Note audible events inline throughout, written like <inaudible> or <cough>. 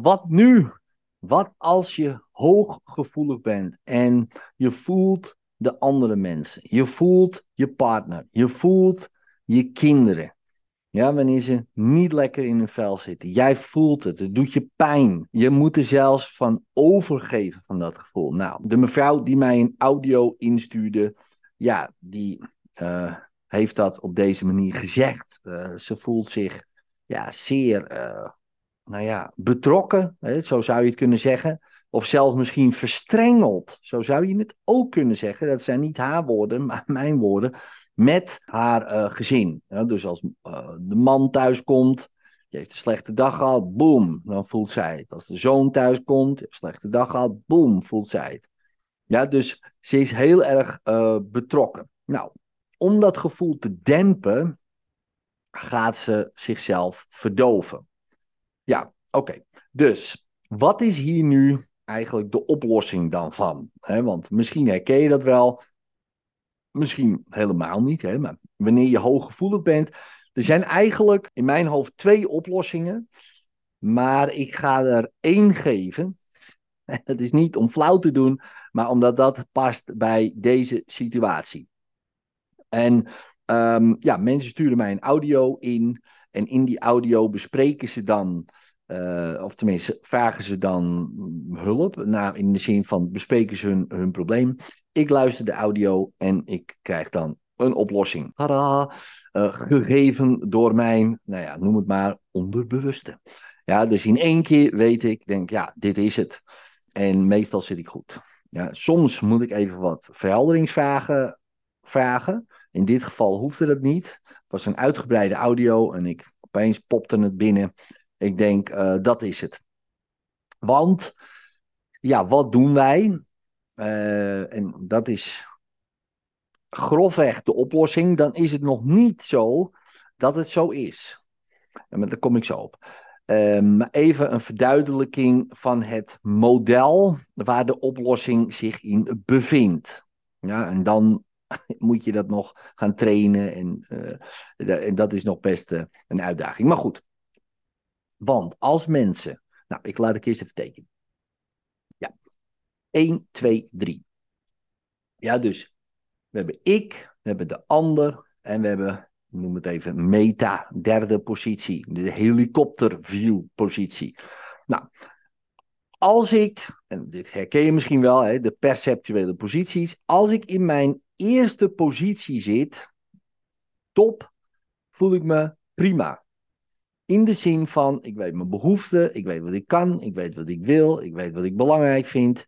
Wat nu? Wat als je hooggevoelig bent en je voelt de andere mensen, je voelt je partner, je voelt je kinderen. Ja, wanneer ze niet lekker in hun vel zitten. Jij voelt het, het doet je pijn. Je moet er zelfs van overgeven van dat gevoel. Nou, de mevrouw die mij een audio instuurde, ja, die uh, heeft dat op deze manier gezegd. Uh, ze voelt zich ja, zeer, uh, nou ja, betrokken, hè, zo zou je het kunnen zeggen. Of zelfs misschien verstrengeld, zo zou je het ook kunnen zeggen. Dat zijn niet haar woorden, maar <laughs> mijn woorden met haar uh, gezin. Dus als uh, de man thuis komt, die heeft een slechte dag gehad, boom, dan voelt zij het. Als de zoon thuis komt, een slechte dag gehad, boom, voelt zij het. Ja, dus ze is heel erg uh, betrokken. Nou, om dat gevoel te dempen, gaat ze zichzelf verdoven. Ja, oké. Dus wat is hier nu eigenlijk de oplossing dan van? Want misschien herken je dat wel. Misschien helemaal niet, maar wanneer je hooggevoelig bent. Er zijn eigenlijk in mijn hoofd twee oplossingen. Maar ik ga er één geven. <laughs> Het is niet om flauw te doen, maar omdat dat past bij deze situatie. En um, ja, mensen sturen mij een audio in. En in die audio bespreken ze dan, uh, of tenminste vragen ze dan hulp. Nou, in de zin van bespreken ze hun, hun probleem. Ik luister de audio en ik krijg dan een oplossing. Tada! Uh, gegeven door mijn, nou ja, noem het maar, onderbewuste. Ja, dus in één keer weet ik, denk ja, dit is het. En meestal zit ik goed. Ja, soms moet ik even wat verhelderingsvragen vragen. In dit geval hoefde dat niet. Het was een uitgebreide audio en ik opeens popte het binnen. Ik denk, uh, dat is het. Want, ja, wat doen wij? Uh, en dat is grofweg de oplossing. Dan is het nog niet zo dat het zo is. En daar kom ik zo op. Um, even een verduidelijking van het model waar de oplossing zich in bevindt. Ja, en dan <laughs> moet je dat nog gaan trainen. En, uh, en dat is nog best uh, een uitdaging. Maar goed. Want als mensen. Nou, ik laat het eerst even tekenen. Ja. 1, 2, 3. Ja, dus we hebben ik, we hebben de ander en we hebben, noem het even, meta, derde positie. De helikopterview positie. Nou, als ik, en dit herken je misschien wel, hè, de perceptuele posities. Als ik in mijn eerste positie zit, top, voel ik me prima. In de zin van, ik weet mijn behoeften, ik weet wat ik kan, ik weet wat ik wil, ik weet wat ik belangrijk vind.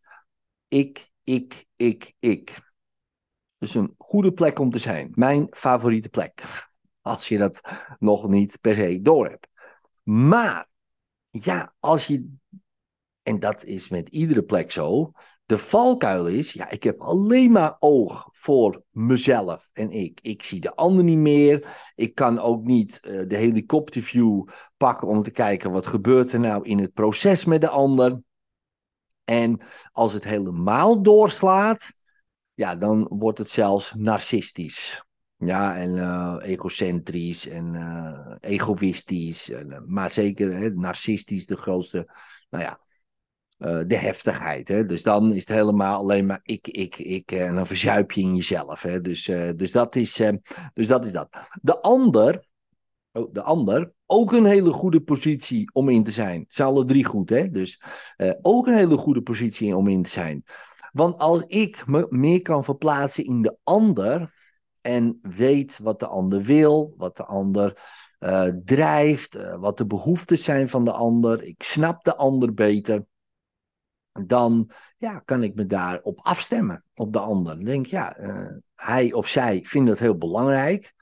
Ik, ik, ik, ik. Dus een goede plek om te zijn. Mijn favoriete plek. Als je dat nog niet per se door hebt. Maar, ja, als je, en dat is met iedere plek zo, de valkuil is, ja, ik heb alleen maar oog voor mezelf en ik. Ik zie de ander niet meer. Ik kan ook niet uh, de helikopterview pakken om te kijken wat gebeurt er nou in het proces met de ander. En als het helemaal doorslaat, ja, dan wordt het zelfs narcistisch. Ja, en uh, egocentrisch en uh, egoïstisch. En, maar zeker hè, narcistisch, de grootste, nou ja, uh, de heftigheid. Hè? Dus dan is het helemaal alleen maar ik, ik, ik. En dan verzuip je in jezelf. Hè? Dus, uh, dus, dat is, dus dat is dat. De ander, oh, de ander, ook een hele goede positie om in te zijn. Het zijn alle drie goed, hè? Dus ook een hele goede positie om in te zijn. Want als ik me meer kan verplaatsen in de ander en weet wat de ander wil, wat de ander drijft, wat de behoeftes zijn van de ander, ik snap de ander beter dan ja, kan ik me daarop afstemmen, op de ander. Dan denk ja, uh, hij of zij vindt het heel belangrijk.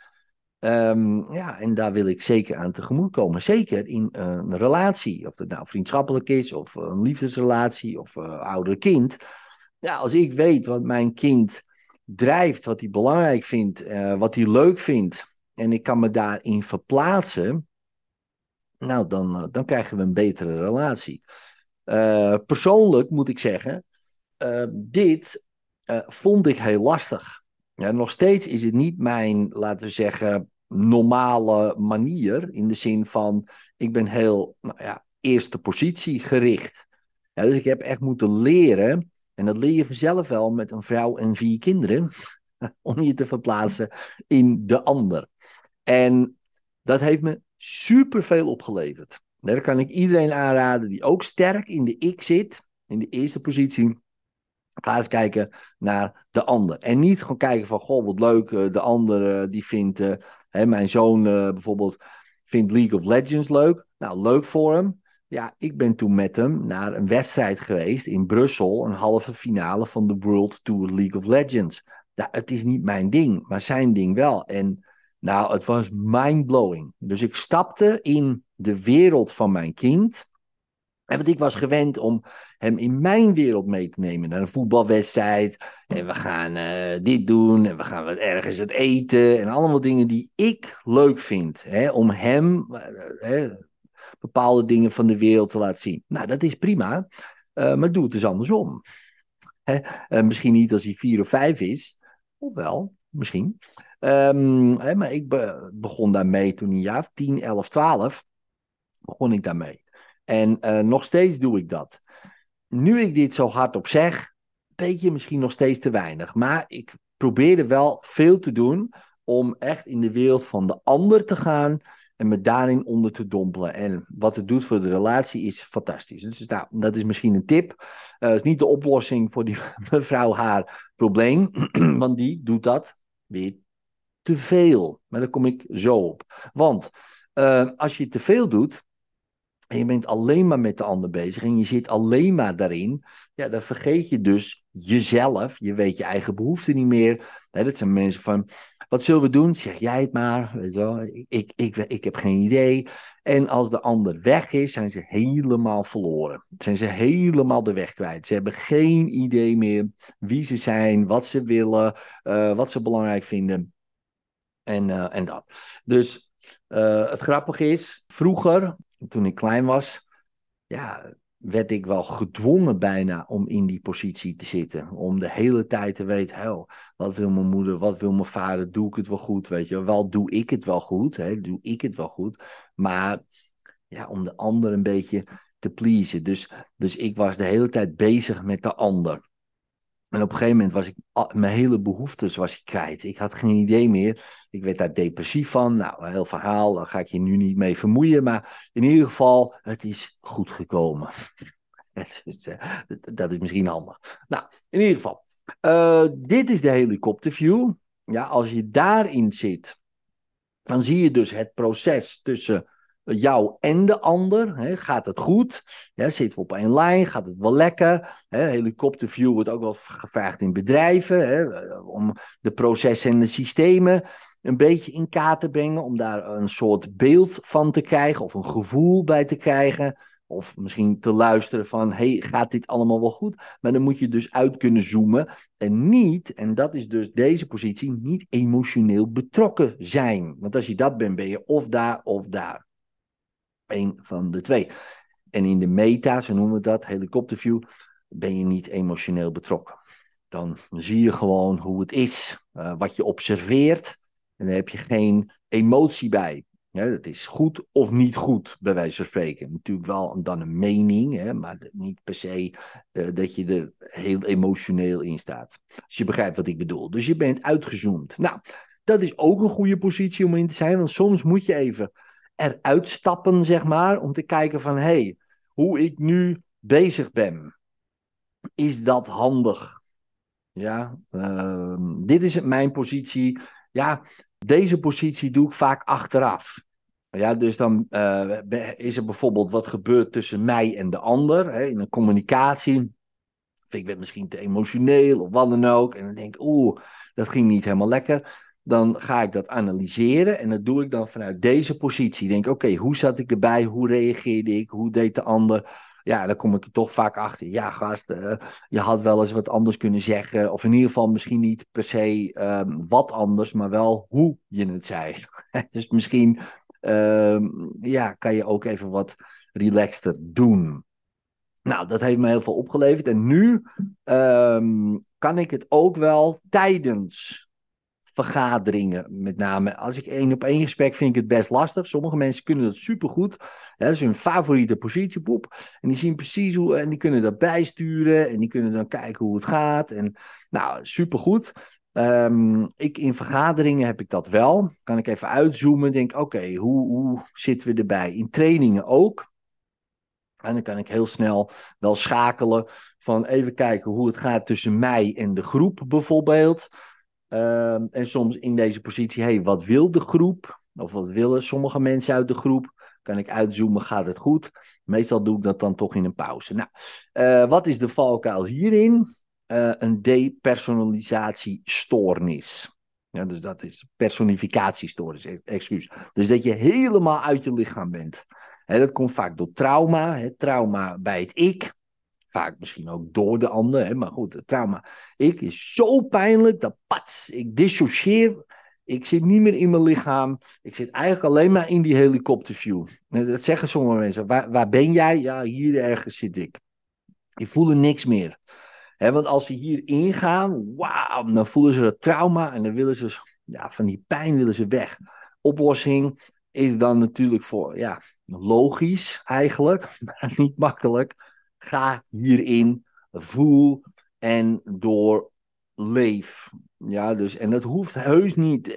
Um, ja, en daar wil ik zeker aan tegemoet komen. Zeker in uh, een relatie, of het nou vriendschappelijk is, of een liefdesrelatie, of ouder-kind. Ja, als ik weet wat mijn kind drijft, wat hij belangrijk vindt, wat hij leuk vindt, en ik kan me daarin verplaatsen, nou, dan, dan krijgen we een betere relatie. Uh, persoonlijk moet ik zeggen, uh, dit uh, vond ik heel lastig. Nog steeds is het niet mijn, laten we zeggen, normale manier. In de zin van, ik ben heel, nou ja, eerste positie gericht. Dus ik heb echt moeten leren, en dat leer je vanzelf wel met een vrouw en vier kinderen, <laughs> om je te verplaatsen in de ander. En dat heeft me superveel opgeleverd. Daar kan ik iedereen aanraden die ook sterk in de ik zit, in de eerste positie. Ga eens kijken naar de ander. En niet gewoon kijken van, goh, wat leuk, eh, de ander eh, die vindt, uh, hè, mijn zoon bijvoorbeeld vindt League of Legends leuk. Nou, leuk voor hem. Ja, ik ben toen met hem naar een wedstrijd geweest in Brussel, een halve finale van de World Tour League of Legends. Ja, het is niet mijn ding, maar zijn ding wel. En nou, het was mindblowing. Dus ik stapte in de wereld van mijn kind. En want ik was gewend om hem in mijn wereld mee te nemen naar een voetbalwedstrijd. En we gaan uh, dit doen en we gaan wat ergens het eten. En allemaal dingen die ik leuk vind. Hè, om hem uh, bepaalde dingen van de wereld te laten zien. Nou, dat is prima. Maar doe het dus andersom. Hè? misschien niet als hij vier of vijf is. Of wel, misschien. Hè, maar ik be begon daarmee toen een jaar 10, 11, 12. Begon ik daarmee. En uh, nog steeds doe ik dat. Nu ik dit zo hardop zeg, weet je misschien nog steeds te weinig. Maar ik probeerde wel veel te doen om echt in de wereld van de ander te gaan en me daarin onder te dompelen. En wat het doet voor de relatie is fantastisch. Dus nou, dat is misschien een tip. Uh, is niet de oplossing voor die <laughs> mevrouw haar probleem, <clears throat> want die doet dat weer te veel. Maar daar kom ik zo op. Want uh, als je te veel doet, en je bent alleen maar met de ander bezig en je zit alleen maar daarin, ja, dan vergeet je dus jezelf. Je weet je eigen behoeften niet meer. dat zijn mensen van, wat zullen we doen? Zeg jij het maar. Ik, ik, ik, heb geen idee. En als de ander weg is, zijn ze helemaal verloren. Zijn ze helemaal de weg kwijt. Ze hebben geen idee meer wie ze zijn, wat ze willen, uh, wat ze belangrijk vinden. En, uh, en dat. Dus uh, het grappige is, vroeger toen ik klein was, ja, werd ik wel gedwongen bijna om in die positie te zitten. Om de hele tijd te weten, hel, wat wil mijn moeder, wat wil mijn vader, doe ik het wel goed, weet je wel. Doe ik het wel goed, hè? doe ik het wel goed. Maar ja, om de ander een beetje te pleasen. Dus, dus ik was de hele tijd bezig met de ander. En op een gegeven moment was ik mijn hele behoeftes was ik kwijt. Ik had geen idee meer. Ik werd daar depressief van. Nou, een heel verhaal, daar ga ik je nu niet mee vermoeien. Maar in ieder geval, het is goed gekomen. <laughs> Eh, dat is misschien handig. Nou, in ieder geval. Uh, dit is de helikopterview. Ja, als je daarin zit, dan zie je dus het proces tussen jou en de ander. Hè? Gaat het goed? Ja, zitten we op één lijn? Gaat het wel lekker? Hè? Helikopterview wordt ook wel gevraagd in bedrijven. Hè? Om de processen en de systemen een beetje in kaart te brengen. Om daar een soort beeld van te krijgen. Of een gevoel bij te krijgen. Of misschien te luisteren van, hey, gaat dit allemaal wel goed? Maar dan moet je dus uit kunnen zoomen en niet, en dat is dus deze positie, niet emotioneel betrokken zijn. Want als je dat bent, ben je of daar of daar. Een van de twee. En in de meta, zo noemen we dat, helikopterview, ben je niet emotioneel betrokken. Dan zie je gewoon hoe het is, uh, wat je observeert. En dan heb je geen emotie bij. Dat is goed of niet goed, bij wijze van spreken. Natuurlijk wel dan een mening, hè, maar niet per se uh, dat je er heel emotioneel in staat. Als je begrijpt wat ik bedoel. Dus je bent uitgezoomd. Nou, dat is ook een goede positie om in te zijn, want soms moet je even eruit stappen, zeg maar, om te kijken van, hé, hey, hoe ik nu bezig ben, is dat handig? Ja, uh, dit is mijn positie. Ja, deze positie doe ik vaak achteraf. Ja, dus dan uh, is er bijvoorbeeld wat gebeurt tussen mij en de ander hè, in een communicatie. Vind ik het misschien te emotioneel of wat dan ook. En dan denk ik, oeh, dat ging niet helemaal lekker dan ga ik dat analyseren en dat doe ik dan vanuit deze positie. Denk, oké, hoe zat ik erbij? Hoe reageerde ik? Hoe deed de ander? Ja, dan kom ik er toch vaak achter. Ja, gast, uh, je had wel eens wat anders kunnen zeggen. Of in ieder geval misschien niet per se um, wat anders, maar wel hoe je het zei. <laughs> dus misschien um, ja, kan je ook even wat relaxter doen. Nou, dat heeft me heel veel opgeleverd. En nu um, kan ik het ook wel tijdens vergaderingen met name. Als ik één op één gesprek vind ik het best lastig. Sommige mensen kunnen dat supergoed. dat is hun favoriete positie, poep. En die zien precies hoe, en die kunnen dat bijsturen. En die kunnen dan kijken hoe het gaat. En nou, supergoed. Um, ik, in vergaderingen heb ik dat wel. Kan ik even uitzoomen. Denk, oké, hoe, hoe zitten we erbij? In trainingen ook. En dan kan ik heel snel wel schakelen van even kijken hoe het gaat tussen mij en de groep bijvoorbeeld. Um, en soms in deze positie, hey, wat wil de groep? Of wat willen sommige mensen uit de groep? Kan ik uitzoomen, gaat het goed? Meestal doe ik dat dan toch in een pauze. Nou, uh, wat is de valkuil hierin? Uh, een depersonalisatiestoornis. Dus dat is personificatiestoornis, e-, excuus. Dus dat je helemaal uit je lichaam bent. Dat komt vaak door trauma. Trauma bij het ik. Vaak misschien ook door de ander. He, maar goed, het trauma. Ik is zo pijnlijk dat pats, ik dissocieer. Ik zit niet meer in mijn lichaam. Ik zit eigenlijk alleen maar in die helikopterview. Dat zeggen sommige mensen. Waar, waar ben jij? Ja, hier ergens zit ik. Ik voel er niks meer. want als ze hier ingaan, wauw, dan voelen ze dat trauma en dan willen ze, ja, van die pijn willen ze weg. Oplossing is dan natuurlijk voor, ja, logisch eigenlijk, <laughs> maar niet makkelijk. Ga hierin, voel en doorleef. Ja, dus, en dat hoeft heus niet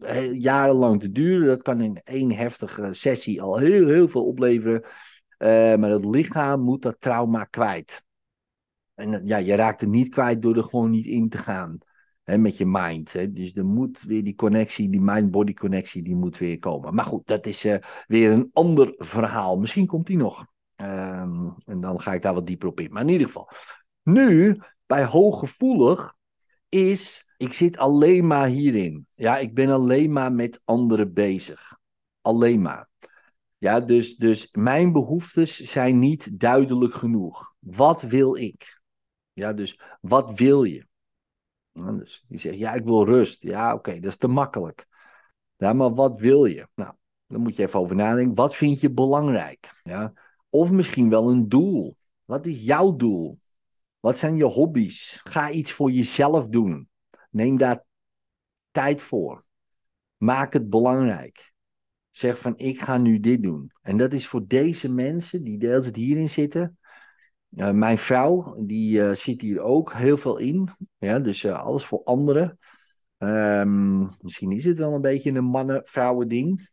eh, jarenlang te duren. Dat kan in één heftige sessie al heel, heel veel opleveren. Uh, maar het lichaam moet dat trauma kwijt. En ja, je raakt het niet kwijt door er gewoon niet in te gaan hè, met je mind. Hè. Dus er moet weer die connectie, die mind-body connectie, die moet weer komen. Maar goed, dat is weer een ander verhaal. Misschien komt die nog. Um, en dan ga ik daar wat dieper op in. Maar in ieder geval, nu bij hooggevoelig is, ik zit alleen maar hierin. Ja, ik ben alleen maar met anderen bezig. Alleen maar. Ja, dus, dus mijn behoeftes zijn niet duidelijk genoeg. Wat wil ik? Ja, dus wat wil je? Dus die zegt, ja, ik wil rust. Ja, oké, dat is te makkelijk. Ja, maar wat wil je? Nou, dan moet je even over nadenken. Wat vind je belangrijk? Ja? Of misschien wel een doel. Wat is jouw doel? Wat zijn je hobby's? Ga iets voor jezelf doen. Neem daar tijd voor. Maak het belangrijk. Zeg van, ik ga nu dit doen. En dat is voor deze mensen die deels hierin zitten, uh, mijn vrouw, die uh, zit hier ook heel veel in. Ja, dus uh, alles voor anderen. Um, misschien is het wel een beetje een mannen-vrouwen ding.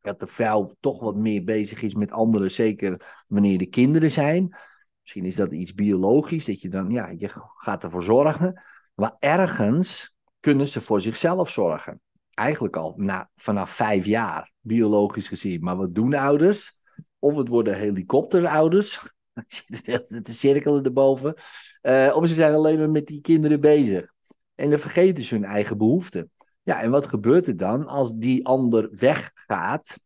Dat de vrouw toch wat meer bezig is met anderen, zeker wanneer de kinderen zijn. Misschien is dat iets biologisch, dat je dan, ja, je gaat ervoor zorgen. Maar ergens kunnen ze voor zichzelf zorgen. Eigenlijk al na, vanaf vijf jaar, biologisch gezien. Maar wat doen ouders? Of het worden helikopterouders, <laughs> de cirkelen erboven. Uh, of ze zijn alleen maar met die kinderen bezig. En dan vergeten ze hun eigen behoeften. Ja, en wat gebeurt er dan als die ander weggaat?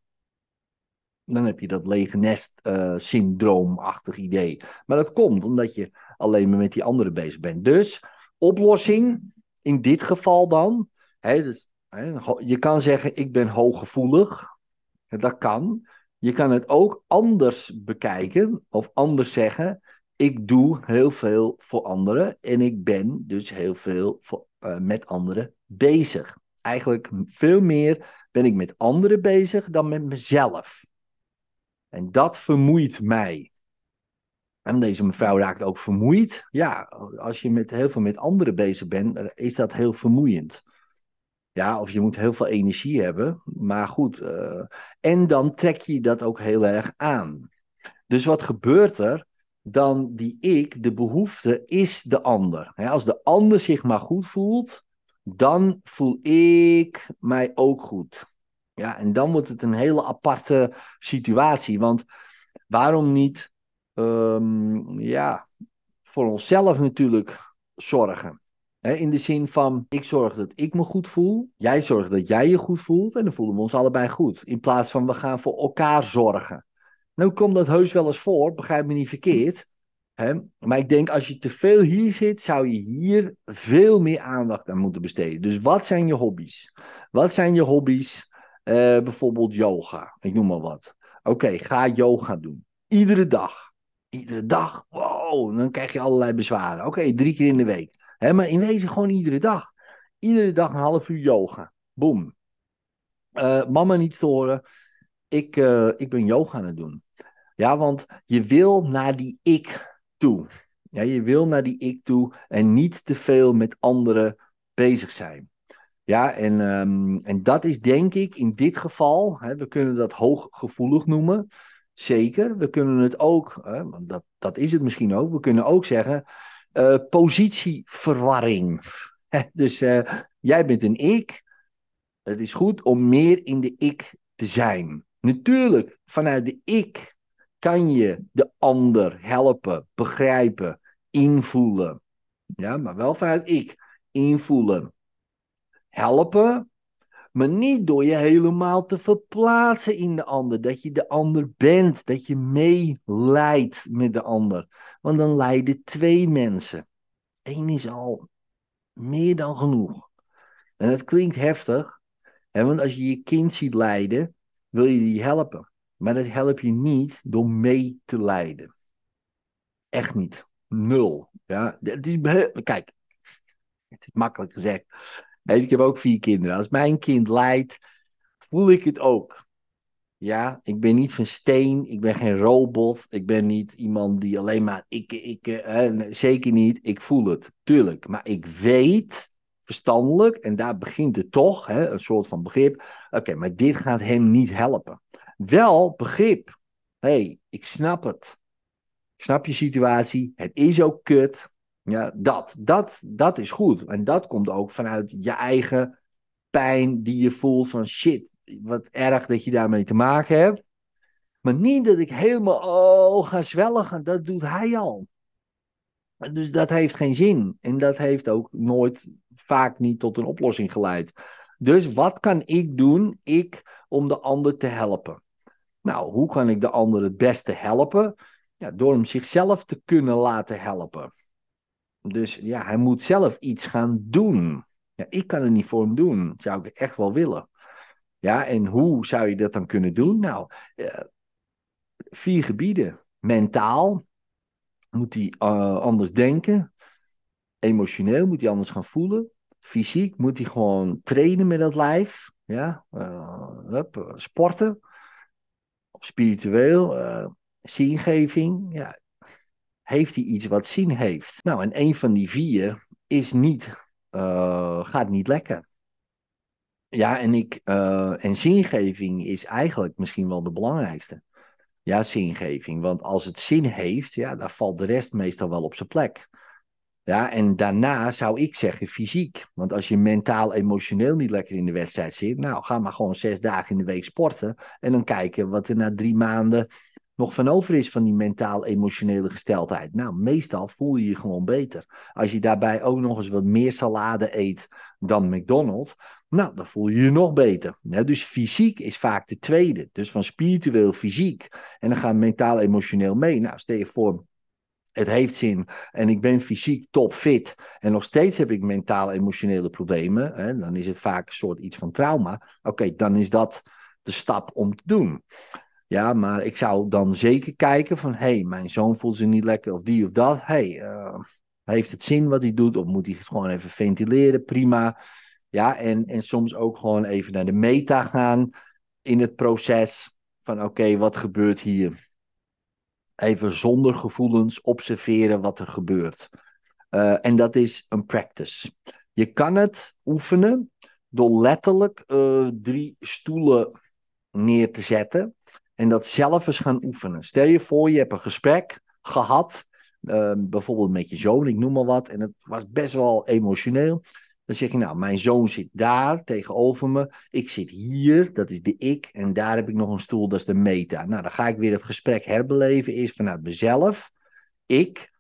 Dan heb je dat lege nest uh, syndroomachtig idee. Maar dat komt omdat je alleen maar met die anderen bezig bent. Dus oplossing in dit geval dan. Hè, dus, je kan zeggen, ik ben hooggevoelig. Dat kan. Je kan het ook anders bekijken of anders zeggen. Ik doe heel veel voor anderen en ik ben dus heel veel uh, met anderen bezig. Eigenlijk veel meer ben ik met anderen bezig dan met mezelf. En dat vermoeit mij. En deze mevrouw raakt ook vermoeid. Ja, als je met heel veel met anderen bezig bent, is dat heel vermoeiend. Ja, of je moet heel veel energie hebben. Maar goed, uh, en dan trek je dat ook heel erg aan. Dus wat gebeurt er? Dan die ik, de behoefte, is de ander. Als de ander zich maar goed voelt, dan voel ik mij ook goed. Ja, en dan wordt het een hele aparte situatie. Want waarom niet um, ja, voor onszelf natuurlijk zorgen? in de zin van, ik zorg dat ik me goed voel. Jij zorgt dat jij je goed voelt. En dan voelen we ons allebei goed. In plaats van, we gaan voor elkaar zorgen. Nou komt dat heus wel eens voor, begrijp me niet verkeerd. Maar ik denk, als je te veel hier zit, zou je hier veel meer aandacht aan moeten besteden. Dus wat zijn je hobby's? Wat zijn je hobby's? Uh, bijvoorbeeld yoga, ik noem maar wat. Oké, ga yoga doen. Iedere dag. Iedere dag, wow, dan krijg je allerlei bezwaren. Oké, drie keer in de week maar in wezen gewoon iedere dag. Iedere dag een half uur yoga. Boom. Uh, mama niet storen. Ik, uh, ik ben yoga aan het doen. Ja, want je wil naar die ik Ja, je wil naar die ik toe en niet te veel met anderen bezig zijn. Ja, en, um, en dat is denk ik in dit geval, hè, we kunnen dat hooggevoelig noemen. Zeker. We kunnen het ook, hè, want dat, dat is het misschien ook, we kunnen ook zeggen uh, positieverwarring. <laughs> dus uh, jij bent een ik. Het is goed om meer in de ik te zijn. Natuurlijk, vanuit de ik kan je de ander helpen, begrijpen, invoelen. Ja, maar wel vanuit ik. Invoelen. Helpen, maar niet door je helemaal te verplaatsen in de ander. Dat je de ander bent, dat je meeleidt met de ander. Want dan lijden twee mensen. Eén is al meer dan genoeg. En dat klinkt heftig, hè, want als je je kind ziet lijden, wil je die helpen. Maar dat help je niet door mee te lijden. Echt niet. Nul. Ja, het is, kijk, het is makkelijk gezegd. Ik heb ook vier kinderen. Als mijn kind lijdt, voel ik het ook. Ja, ik ben niet van steen, ik ben geen robot, ik ben niet iemand die alleen maar ik, ik, eh, zeker niet. Ik voel het, tuurlijk. Maar ik weet verstandelijk, en daar begint het toch, hè, een soort van begrip. Oké, maar dit gaat hem niet helpen. Wel begrip. Hey, ik snap het. Ik snap je situatie. Het is ook kut. Ja, dat, dat, dat is goed. En dat komt ook vanuit je eigen pijn die je voelt van shit, wat erg dat je daarmee te maken hebt. Maar niet dat ik helemaal oh, ga zwelgen, dat doet hij al. Dus dat heeft geen zin. En dat heeft ook nooit, vaak niet tot een oplossing geleid. Dus wat kan ik doen, ik, om de ander te helpen? Nou, hoe kan ik de ander het beste helpen? Ja, door hem zichzelf te kunnen laten helpen. Dus ja, hij moet zelf iets gaan doen. Ja, ik kan het niet voor hem doen. Dat zou ik echt wel willen. Ja, en hoe zou je dat dan kunnen doen? Nou, uh, vier gebieden. Mentaal moet hij uh, anders denken. Emotioneel moet hij anders gaan voelen. Fysiek moet hij gewoon trainen met dat lijf. Ja, uh, hup, sporten. Of spiritueel. zingeving. Ja, heeft hij iets wat zin heeft? Nou, en een van die vier is niet, gaat niet lekker. Ja, en, ik, en zingeving is eigenlijk misschien wel de belangrijkste. Ja, zingeving. Want als het zin heeft, ja, dan valt de rest meestal wel op zijn plek. Ja, en daarna zou ik zeggen fysiek. Want als je mentaal, emotioneel niet lekker in de wedstrijd zit, nou, ga maar gewoon zes dagen in de week sporten. En dan kijken wat er na drie maanden nog van over is van die mentaal-emotionele gesteldheid. Nou, meestal voel je je gewoon beter. Als je daarbij ook nog eens wat meer salade eet dan McDonald's, nou, dan voel je je nog beter. dus fysiek is vaak de tweede. Dus van spiritueel fysiek. En dan gaat mentaal-emotioneel mee. Nou, stel je voor, het heeft zin en ik ben fysiek topfit en nog steeds heb ik mentaal-emotionele problemen, hè, dan is het vaak een soort iets van trauma. Oké, dan is dat de stap om te doen. Ja, maar ik zou dan zeker kijken van, hé, hey, mijn zoon voelt zich niet lekker of die of dat. Hey, uh, heeft het zin wat hij doet of moet hij het gewoon even ventileren? Prima. Ja, en, en soms ook gewoon even naar de meta gaan in het proces van, oké, wat gebeurt hier? Even zonder gevoelens observeren wat er gebeurt. Uh, en dat is een practice. Je kan het oefenen door letterlijk uh, drie stoelen neer te zetten en dat zelf eens gaan oefenen. Stel je voor, je hebt een gesprek gehad, uh, bijvoorbeeld met je zoon, ik noem maar wat, en het was best wel emotioneel. Dan zeg je, nou, mijn zoon zit daar tegenover me, ik zit hier, dat is de ik, en daar heb ik nog een stoel, dat is de meta. Nou, dan ga ik weer het gesprek herbeleven, is vanuit mezelf, ik,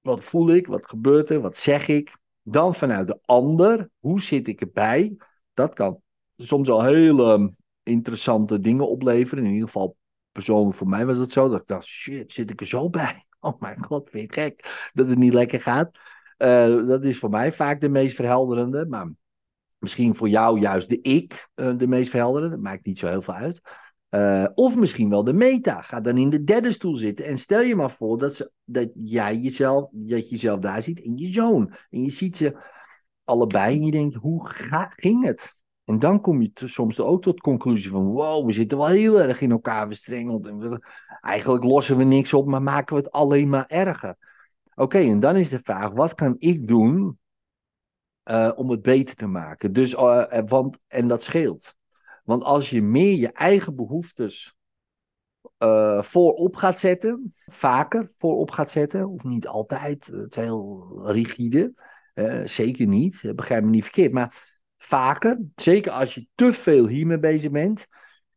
wat voel ik, wat gebeurt er, wat zeg ik. Dan vanuit de ander, hoe zit ik erbij? Dat kan soms al heel interessante dingen opleveren. In ieder geval persoonlijk voor mij was het zo. Dat ik dacht, shit, zit ik er zo bij? <laughs> Oh mijn god, vind je gek dat het niet lekker gaat. Uh, dat is voor mij vaak de meest verhelderende. Maar misschien voor jou juist de ik uh, de meest verhelderende. Dat maakt niet zo heel veel uit. Uh, of misschien wel de meta. Ga dan in de derde stoel zitten. En stel je maar voor dat, ze, dat jij jezelf, dat je jezelf daar ziet in je zoon. En je ziet ze allebei en je denkt, hoe ging het? En dan kom je soms ook tot de conclusie van, wow, we zitten wel heel erg in elkaar verstrengeld. En eigenlijk lossen we niks op, maar maken we het alleen maar erger. Oké, en dan is de vraag, wat kan ik doen uh, om het beter te maken? Dus, uh, want, en dat scheelt. Want als je meer je eigen behoeftes voorop gaat zetten, vaker voorop gaat zetten, of niet altijd, het is heel rigide, zeker niet, begrijp me niet verkeerd, maar vaker, zeker als je te veel hiermee bezig bent,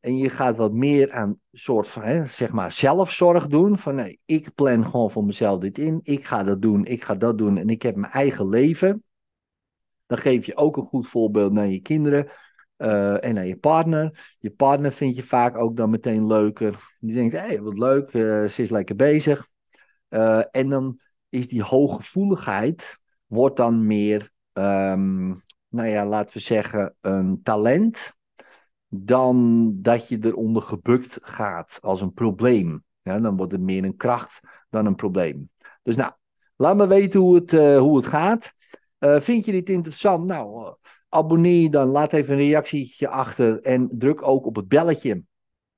en je gaat wat meer aan soort van, hè, zeg maar, zelfzorg doen. Van nee, ik plan gewoon voor mezelf dit in. Ik ga dat doen, ik ga dat doen en ik heb mijn eigen leven. Dan geef je ook een goed voorbeeld naar je kinderen uh, en naar je partner. Je partner vind je vaak ook dan meteen leuker. Die denkt, hé, hey, wat leuk, uh, ze is lekker bezig. Uh, en dan is die hooggevoeligheid, wordt dan meer, um, nou ja, laten we zeggen, een talent dan dat je eronder gebukt gaat als een probleem. Dan wordt het meer een kracht dan een probleem. Dus nou, laat me weten hoe het, uh, hoe het gaat. Uh, vind je dit interessant? Nou, uh, abonneer dan, laat even een reactietje achter en druk ook op het belletje,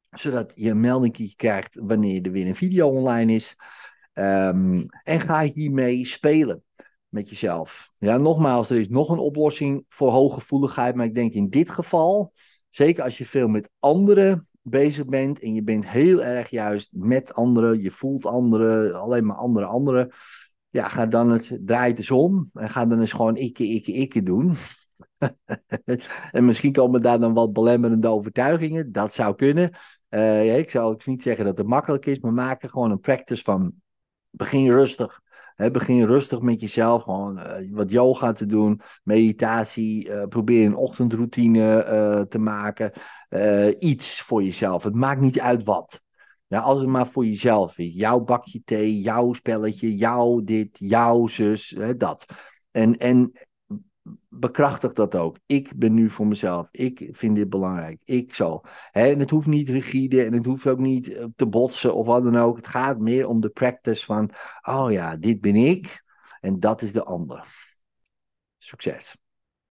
zodat je een melding krijgt wanneer er weer een video online is. Um, en ga hiermee spelen met jezelf. Ja, nogmaals, er is nog een oplossing voor hooggevoeligheid, maar ik denk in dit geval Zeker als je veel met anderen bezig bent en je bent heel erg juist met anderen, je voelt anderen, alleen maar andere anderen. Ja, ga dan het, draai het eens om en ga dan eens gewoon ikke, ikke, ikke doen. <laughs> en misschien komen daar dan wat belemmerende overtuigingen, dat zou kunnen. Uh, ja, ik zou niet zeggen dat het makkelijk is, maar maak er gewoon een practice van. Begin rustig begin rustig met jezelf, gewoon uh, wat yoga te doen, meditatie, uh, probeer een ochtendroutine uh, te maken. iets voor jezelf. Het maakt niet uit wat. Ja, als het maar voor jezelf is. Jouw bakje thee, jouw spelletje, jouw dit, jouw zus, dat. En, en bekrachtig dat ook. Ik ben nu voor mezelf. Ik vind dit belangrijk. Ik zo. Hè, en het hoeft niet rigide en het hoeft ook niet eh, te botsen of wat dan ook. Het gaat meer om de practice van, oh ja, dit ben ik en dat is de ander. Succes.